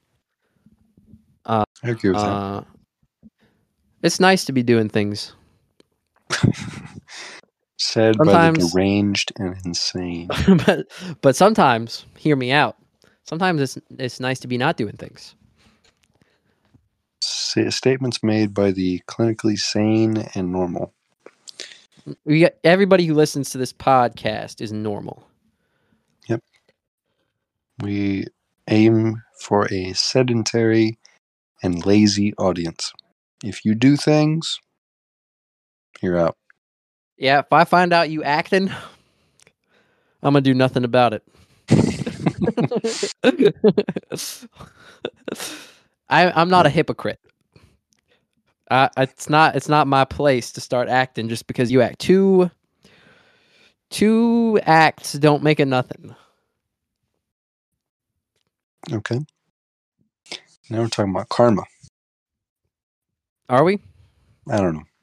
Uh, I agree with Uh, it's nice to be doing things. Said by the deranged and insane. but but sometimes, hear me out. Sometimes it's it's nice to be not doing things. Statements made by the clinically sane and normal. We got, everybody who listens to this podcast is normal. Yep. We aim for a sedentary and lazy audience. If you do things, you're out. Yeah, if I find out you acting, I'm gonna do nothing about it. I, I'm not a hypocrite. I, it's not. It's not my place to start acting just because you act. Two, two acts don't make a nothing. Okay. Now we're talking about karma. Are we? I don't know.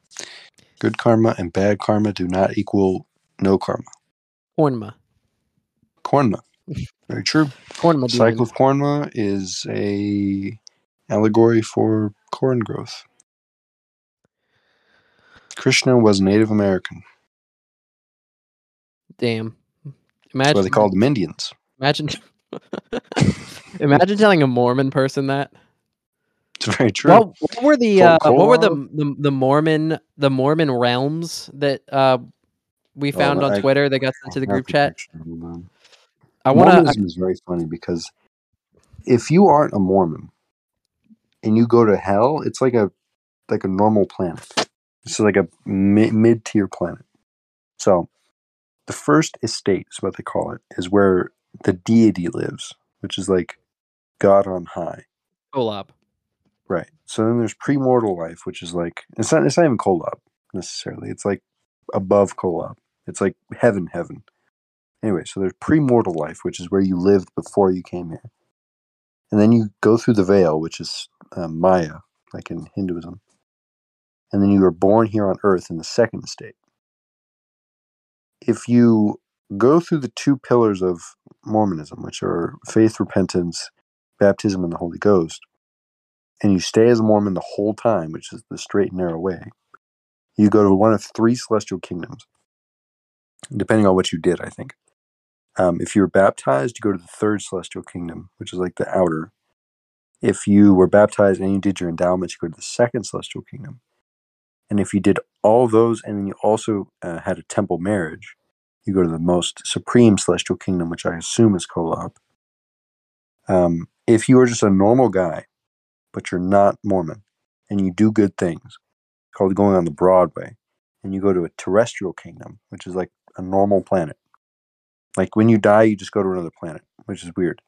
Good karma and bad karma do not equal no karma. Kornma. Korma. Very true. Kornma. Cycle of Korma is a allegory for corn growth. Krishna was Native American. Damn. That's Imagine. why they called them Indians. Imagine. imagine telling a Mormon person that. It's very true. What, what were the uh, what were the, the the Mormon the Mormon realms that uh, we Oh, found on I- Twitter that got sent to the group chat? picture I want to. Mormonism is very funny because if you aren't a Mormon and you go to hell, it's like a like a normal planet. It's like a mid tier planet. So the first estate is what they call it, is where the deity lives, which is like God on high. Kolob. Right. So then there's premortal life, which is like it's not it's not even Kolob necessarily. It's like above Kolob. It's like heaven, heaven. Anyway, so there's premortal life, which is where you lived before you came here, and then you go through the veil, which is um, Maya, like in Hinduism, and then you are born here on Earth in the second estate. If you go through the two pillars of Mormonism, which are faith, repentance, baptism, and the Holy Ghost, and you stay as a Mormon the whole time, which is the straight and narrow way, you go to one of three celestial kingdoms, depending on what you did, I think. Um, if you were baptized, you go to the third celestial kingdom, which is like the outer. If you were baptized and you did your endowments, you go to the second celestial kingdom. And if you did all those and then you also uh, had a temple marriage, you go to the most supreme celestial kingdom, which I assume is Kolob. Um, if you were just a normal guy, but you're not Mormon, and you do good things, called going on the Broadway, and you go to a terrestrial kingdom, which is like a normal planet. Like when you die, you just go to another planet, which is weird.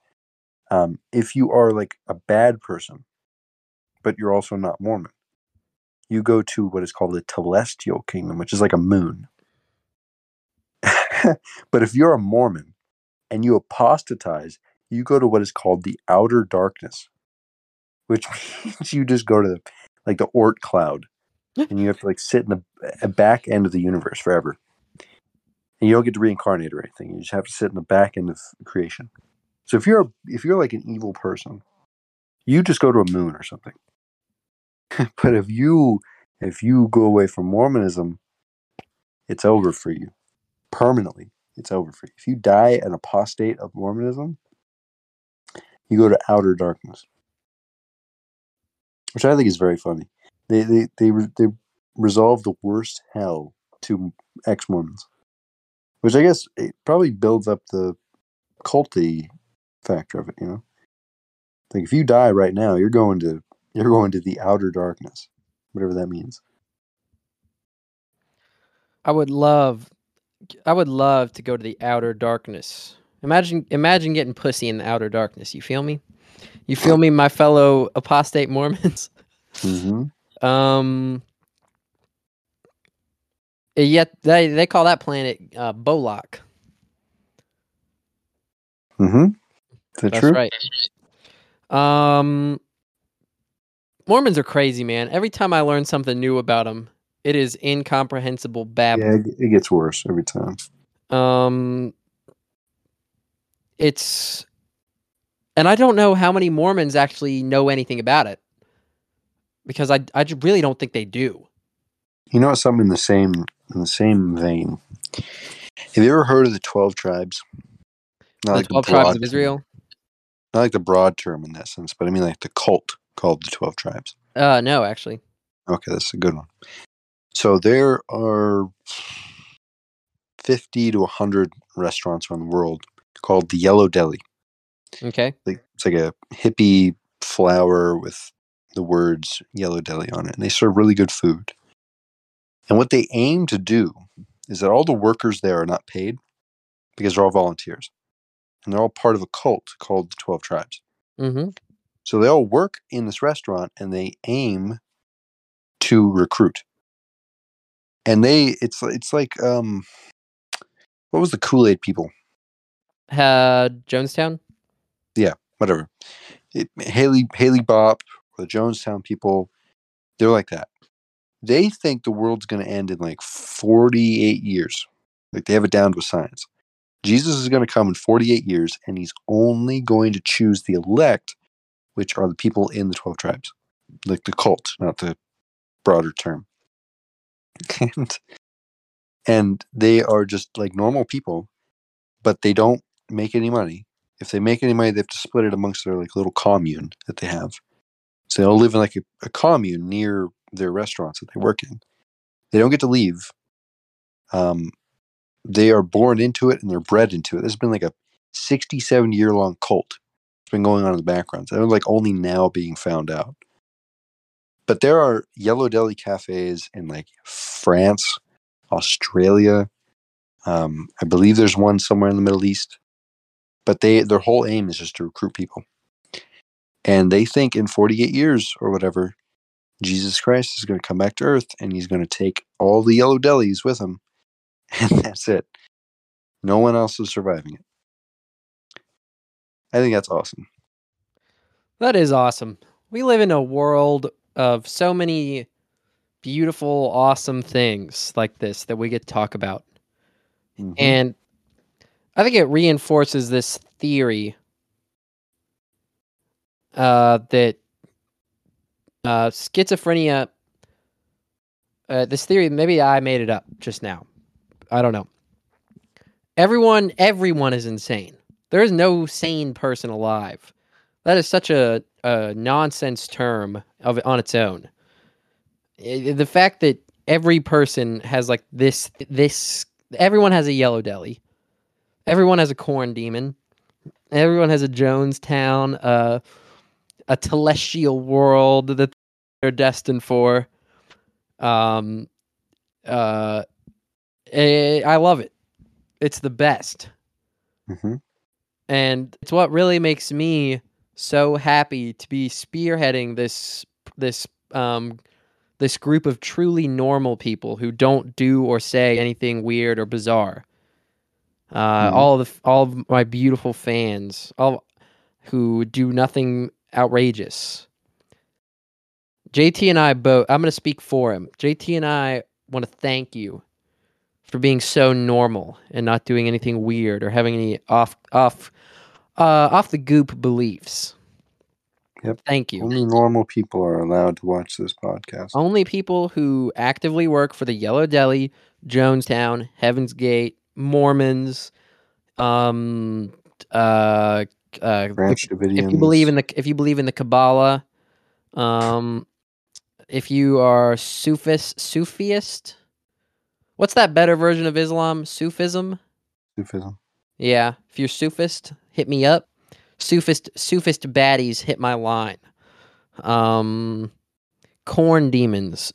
Um, if you are like a bad person, but you're also not Mormon, you go to what is called the telestial kingdom, which is like a moon. but if you're a Mormon and you apostatize, you go to what is called the outer darkness, which means you just go to the like the Oort cloud, and you have to like sit in the back end of the universe forever. And you don't get to reincarnate or anything. You just have to sit in the back end of creation. So if you're if you're like an evil person, you just go to a moon or something. but if you if you go away from Mormonism, it's over for you permanently. It's over for you. If you die an apostate of Mormonism, you go to outer darkness, which I think is very funny. They they they they resolve the worst hell to ex Mormons, which I guess it probably builds up the culty factor of it. You know, like if you die right now, you're going to you're going to the outer darkness, whatever that means. I would love, I would love to go to the outer darkness. Imagine, imagine getting pussy in the outer darkness. You feel me? You feel me, my fellow apostate Mormons? hmm Um. eh, Yet they they call that planet uh, hmm Is that That's true? right. Um. Mormons are crazy, man. Every time I learn something new about them, it is incomprehensible babble. Yeah, it, it gets worse every time. Um, it's, and I don't know how many Mormons actually know anything about it, because I, I really don't think they do. You know, something in the same in the same vein. Have you ever heard of the twelve tribes? Not the twelve tribes broad of term- Israel. Not like the broad term in that sense, but I mean like the cult called the twelve tribes. Uh, no, actually. Okay, that's a good one. So there are fifty to hundred restaurants around the world called the Yellow Deli. Okay. Like it's like a hippie flower with the words Yellow Deli on it, and they serve really good food. And what they aim to do is that all the workers there are not paid because they're all volunteers, and they're all part of a cult called the Twelve Tribes. Mm-hmm. So they all work in this restaurant and they aim to recruit. And they it's it's like um what was the Kool-Aid people? Uh, Jonestown. Yeah, whatever. It, Haley Haley Bop or the Jonestown people, they're like that. They think the world's gonna end in like 48 years. Like they have it down to a science. Jesus is gonna come in 48 years and he's only going to choose the elect, which are the people in the 12 tribes. Like the cult, not the broader term. and and they are just like normal people, but they don't make any money. If they make any money, they have to split it amongst their like little commune that they have. So they all live in like a, a commune near their restaurants that they work in. They don't get to leave. Um, they are born into it and they're bred into it. This has been like a 67 year long cult. It's been going on in the background. They're like only now being found out. But there are yellow deli cafes in like France, Australia. Um, I believe there's one somewhere in the Middle East. But they their whole aim is just to recruit people. And they think in 48 years or whatever, Jesus Christ is going to come back to earth and he's going to take all the yellow delis with him. And that's it. No one else is surviving it. I think that's awesome. That is awesome. We live in a world of so many beautiful, awesome things like this that we get to talk about. Mhm. And I think it reinforces this theory uh, that uh, schizophrenia, uh, this theory, maybe I made it up just now. I don't know. Everyone, everyone is insane. There is no sane person alive. That is such a, a nonsense term of on its own. I- the fact that every person has like this this everyone has a yellow deli. Everyone has a corn demon. Everyone has a Jonestown, uh, a celestial world that they're destined for. Um, uh, eh, I love it. It's the best, Mhm. and it's what really makes me so happy to be spearheading this this um this group of truly normal people who don't do or say anything weird or bizarre. Uh, Mhm. All of the, all of my beautiful fans, all who do nothing outrageous. JT and I both. I'm going to speak for him. JT and I want to thank you for being so normal and not doing anything weird or having any off off uh, off the goop beliefs. Yep. Thank you. Only normal people are allowed to watch this podcast. Only people who actively work for the Yellow Deli, Jonestown, Heaven's Gate, Mormons, um, uh, uh, Branch if, if you believe in the if you believe in the Kabbalah, um, if you are Sufist, Sufiist, what's that better version of Islam? Sufism. Sufism. Yeah, if you're Sufist, hit me up. Sufist Sufist baddies hit my line. Um, corn demons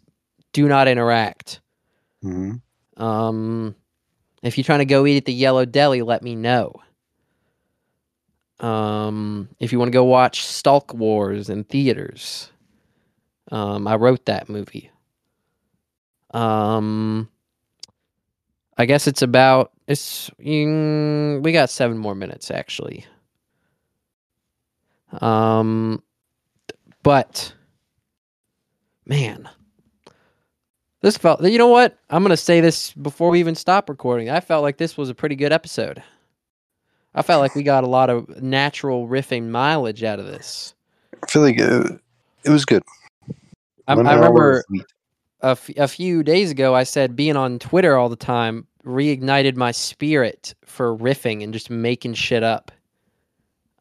do not interact. hmm Um, if you're trying to go eat at the Yellow Deli, let me know. Um, if you want to go watch Stalk Wars in theaters, um, I wrote that movie. Um, I guess it's about it's. mm, we got seven more minutes actually. Um, but man, this felt. You know what? I'm gonna say this before we even stop recording. I felt like this was a pretty good episode. I felt like we got a lot of natural riffing mileage out of this. I feel like it, it was good. I, I remember a, f- a few days ago, I said being on Twitter all the time reignited my spirit for riffing and just making shit up.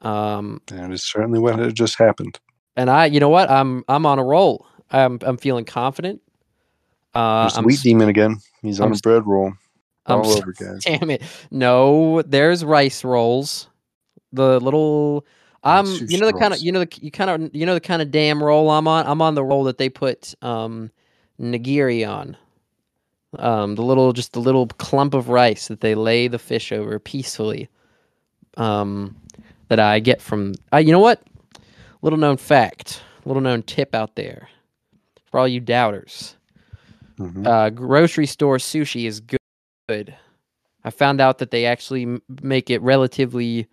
Um, That is certainly what had just happened. and I, you know what? I'm I'm on a roll. I'm I'm feeling confident. Uh, I'm, wheat demon again. He's on I'm a bread roll. I'm all over, guys. Damn it! No, there's rice rolls. The little. I'm. sushi You know the kind of. You know the. You kind of. You know the kind of damn roll I'm on. I'm on the roll that they put um, nigiri on. Um, the little, just the little clump of rice that they lay the fish over peacefully. Um, that I get from. Uh, you know what? Little known fact. Little known tip out there, for all you doubters Mhm. uh, grocery store sushi is good. I found out that they actually make it relatively,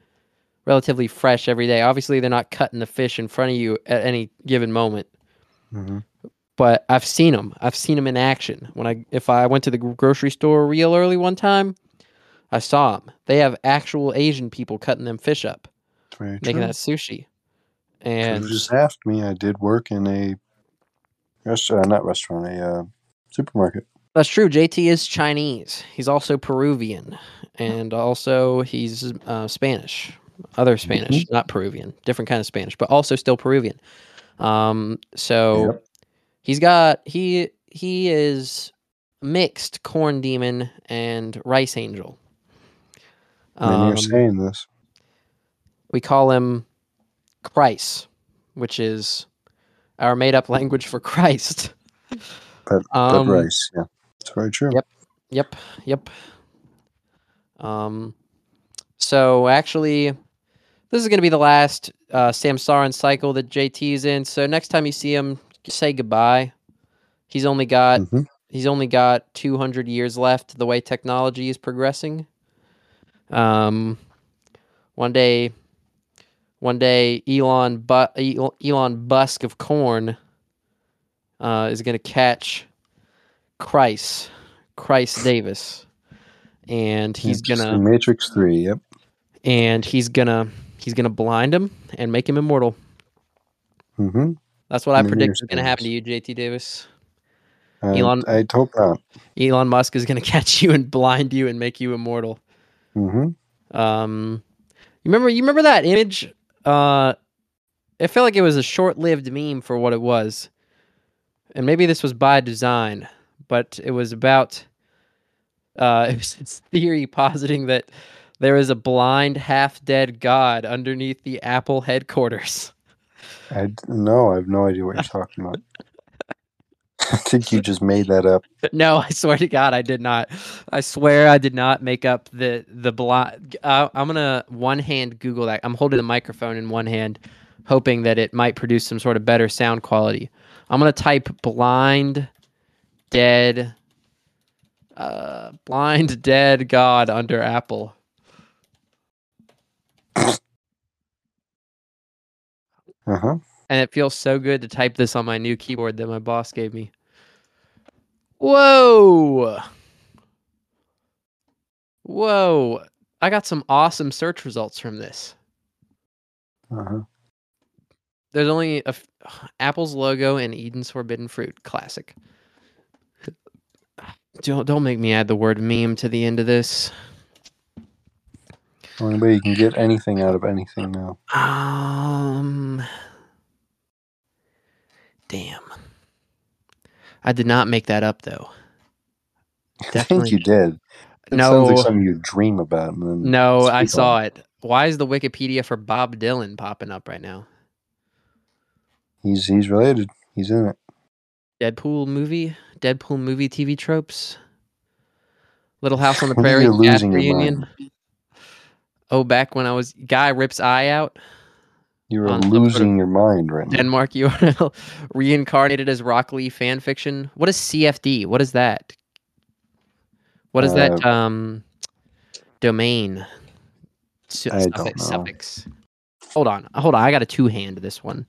relatively fresh every day. Obviously, they're not cutting the fish in front of you at any given moment, Mhm. but I've seen them. I've seen them in action. When I, if I went to the grocery store real early one time, I saw them. They have actual Asian people cutting them fish up, Very making true. that sushi. And just asked me. I did work in a restaurant, not restaurant, a uh, supermarket. That's true. JT is Chinese. He's also Peruvian, and also he's uh, Spanish, other Spanish, not Peruvian, different kind of Spanish, but also still Peruvian. Um, so Yep. he's got he he is mixed corn demon and rice angel. Um, are saying this. we call him Christ, which is our made up language for Christ. But, Um, but rice, yeah. It's very true. Yep. Yep, yep. Um, so actually, this is going to be the last uh, Samsaran cycle that JT's in. So next time you see him, say goodbye. He's only got Mhm. he's only got 200 years left. The way technology is progressing. Um, one day, one day, Elon but Elon Busk of corn uh, is going to catch Christ, Christ Davis, and he's gonna Matrix Three. Yep. and he's gonna he's gonna blind him and make him immortal. Mm-hmm. That's what I In predict is gonna happen to you, JT Davis. I, Elon- I hope not. Elon Musk is gonna catch you and blind you and make you immortal. Mm-hmm. Um, you remember you remember that image? Uh, it felt like it was a short-lived meme for what it was, and maybe this was by design, but it was about. Uh, it was its theory positing that there is a blind, half-dead god underneath the Apple headquarters. I no, I have no idea what you're talking about. I think you just made that up. No, I swear to God, I did not. I swear I did not make up the the blind. Uh, I'm gonna one hand Google that. I'm holding the microphone in one hand, hoping that it might produce some sort of better sound quality. I'm gonna type blind, dead, uh, blind dead God under Apple. Uh huh. and it feels so good to type this on my new keyboard that my boss gave me. Whoa! Whoa! I got some awesome search results from this. Uh huh. There's only a f- Apple's logo and Eden's Forbidden Fruit classic. Don't don't make me add the word meme to the end of this. Only way you can get anything out of anything now. Um. Damn. I did not make that up though. I think you did. It No. sounds like something you dream about. No, I saw on it. Why is the Wikipedia for Bob Dylan popping up right now? He's he's related. He's in it. Deadpool movie, Deadpool movie TV tropes. Little House on the Prairie your reunion. Oh, back when I was guy rips eye out. You're On some sort of losing your mind right now. Denmark URL reincarnated as Rock Lee fan fiction. What is CFD? What is that? What is that um domain? Su- I don't suffix- know. Suffix. Hold on. Hold on. I got a two hand this one.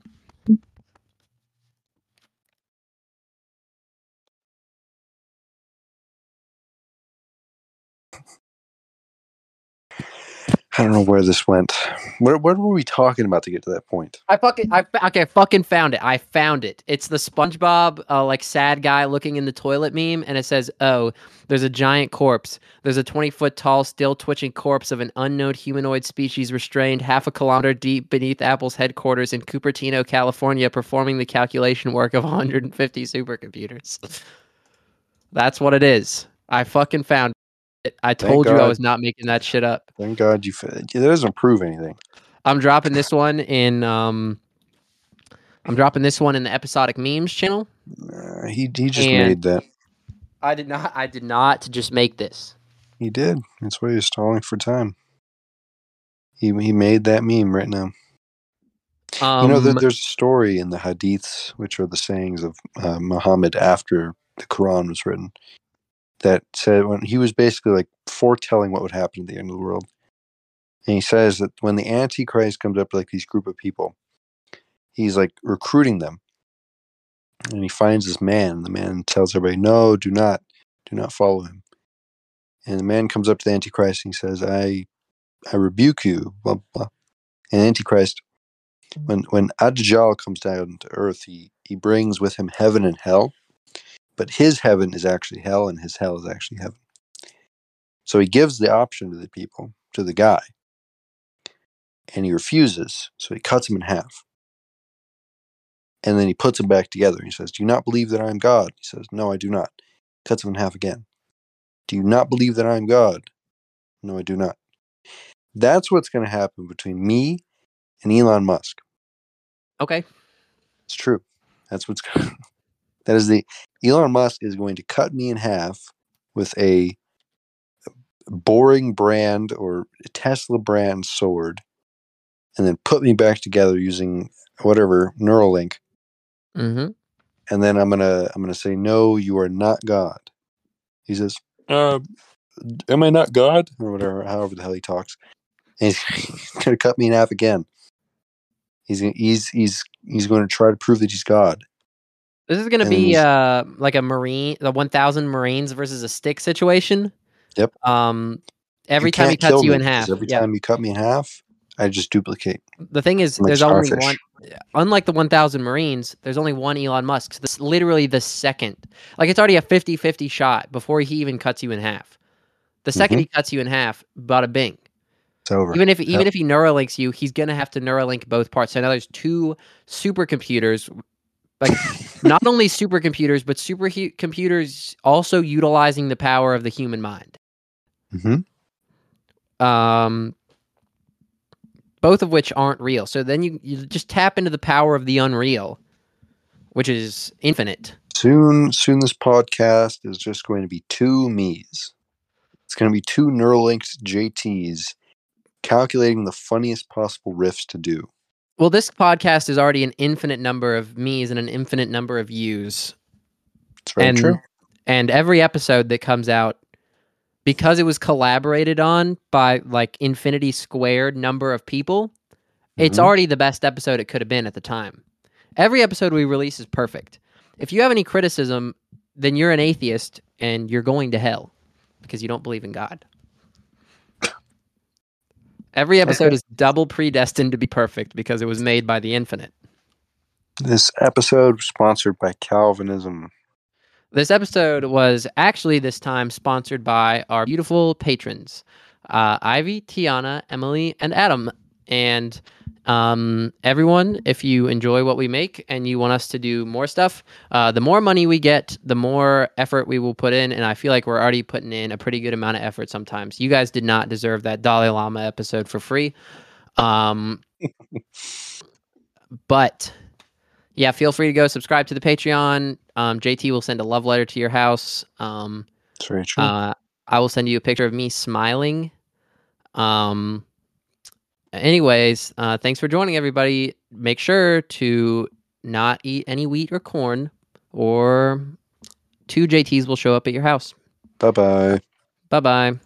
I don't know where this went. What what were we talking about to get to that point? I fucking I okay, fucking found it. I found it. It's the SpongeBob uh, like sad guy looking in the toilet meme, and it says, "Oh, there's a giant corpse. There's a 20 foot tall, still twitching corpse of an unknown humanoid species restrained half a kilometer deep beneath Apple's headquarters in Cupertino, California, performing the calculation work of 150 supercomputers." That's what it is. I fucking found. I told you I was not making that shit up. Thank God you. That doesn't prove anything. I'm dropping this one in um I'm dropping this one in the episodic memes channel. Uh, he he just And- made that. I did not I did not just make this. He did. That's why he's stalling for time. He he made that meme right now. Um you know, there, there's a story in the Hadiths, which are the sayings of uh, Muhammad after the Quran was written, that said when he was basically like foretelling what would happen at the end of the world. And he says that when the Antichrist comes up like these group of people, he's like recruiting them. And he finds this man. The man tells everybody, No, do not, do not follow him. And the man comes up to the Antichrist and he says, I I rebuke you, blah blah. And Antichrist when when Ad-Dajjal comes down to earth, he he brings with him heaven and hell, but his heaven is actually hell, and his hell is actually heaven. So he gives the option to the people, to the guy, and he refuses. So he cuts him in half, And then he puts him back together. He says, Do you not believe that I am God? He says, No, I do not. Cuts him in half again. Do you not believe that I am God? No, I do not. That's what's going to happen between me and Elon Musk. Okay. It's true. That's what's going to That is the Elon Musk is going to cut me in half with a boring brand or Tesla brand sword and then put me back together using whatever Neuralink Mm-hmm. and then I'm gonna I'm gonna say no, you are not God. He says, uh, "Am I not God?" or whatever, however the hell he talks. And he's gonna cut me in half again. He's gonna, he's he's he's going to try to prove that he's God. This is gonna be uh like a marine, the one thousand Marines versus a stick situation. Yep. Um, every You time he cuts you me, in half. Every yeah. time you cut me in half, I just duplicate. The thing is, like there's only one. Unlike the 1,000 Marines, there's only one Elon Musk. So this literally the second. Like it's already a 50-50 shot before he even cuts you in half. The 2nd Mhm. he cuts you in half, bada bing. It's over. Even if even Yep. if he Neuralinks you, he's gonna have to Neuralink both parts. So now there's two supercomputers, like not only supercomputers, but supercomputers also utilizing the power of the human mind. hmm Um, both of which aren't real. So then you you just tap into the power of the unreal, which is infinite. Soon, soon this podcast is just going to be two me's. It's going to be two Neuralinked JTs calculating the funniest possible riffs to do. Well, this podcast is already an infinite number of me's and an infinite number of yous. It's very and true. and every episode that comes out because it was collaborated on by like infinity squared number of people it's Mhm. already the best episode it could have been at the time every episode we release is perfect if you have any criticism then you're an atheist and you're going to hell because you don't believe in god every episode is double predestined to be perfect because it was made by the infinite This episode was sponsored by Calvinism. This episode was actually this time sponsored by our beautiful patrons, uh, Ivy, Tiana, Emily, and Adam. And um, everyone, if you enjoy what we make and you want us to do more stuff, uh, the more money we get, the more effort we will put in. And I feel like we're already putting in a pretty good amount of effort sometimes. You guys did not deserve that Dalai Lama episode for free. Um, but yeah, feel free to go subscribe to the Patreon. Um, JT will send a love letter to your house. Um, It's very true. uh, I will send you a picture of me smiling. Um, anyways, uh, thanks for joining, everybody. Make sure to not eat any wheat or corn, or two JTs will show up at your house. bye bye. Bye bye.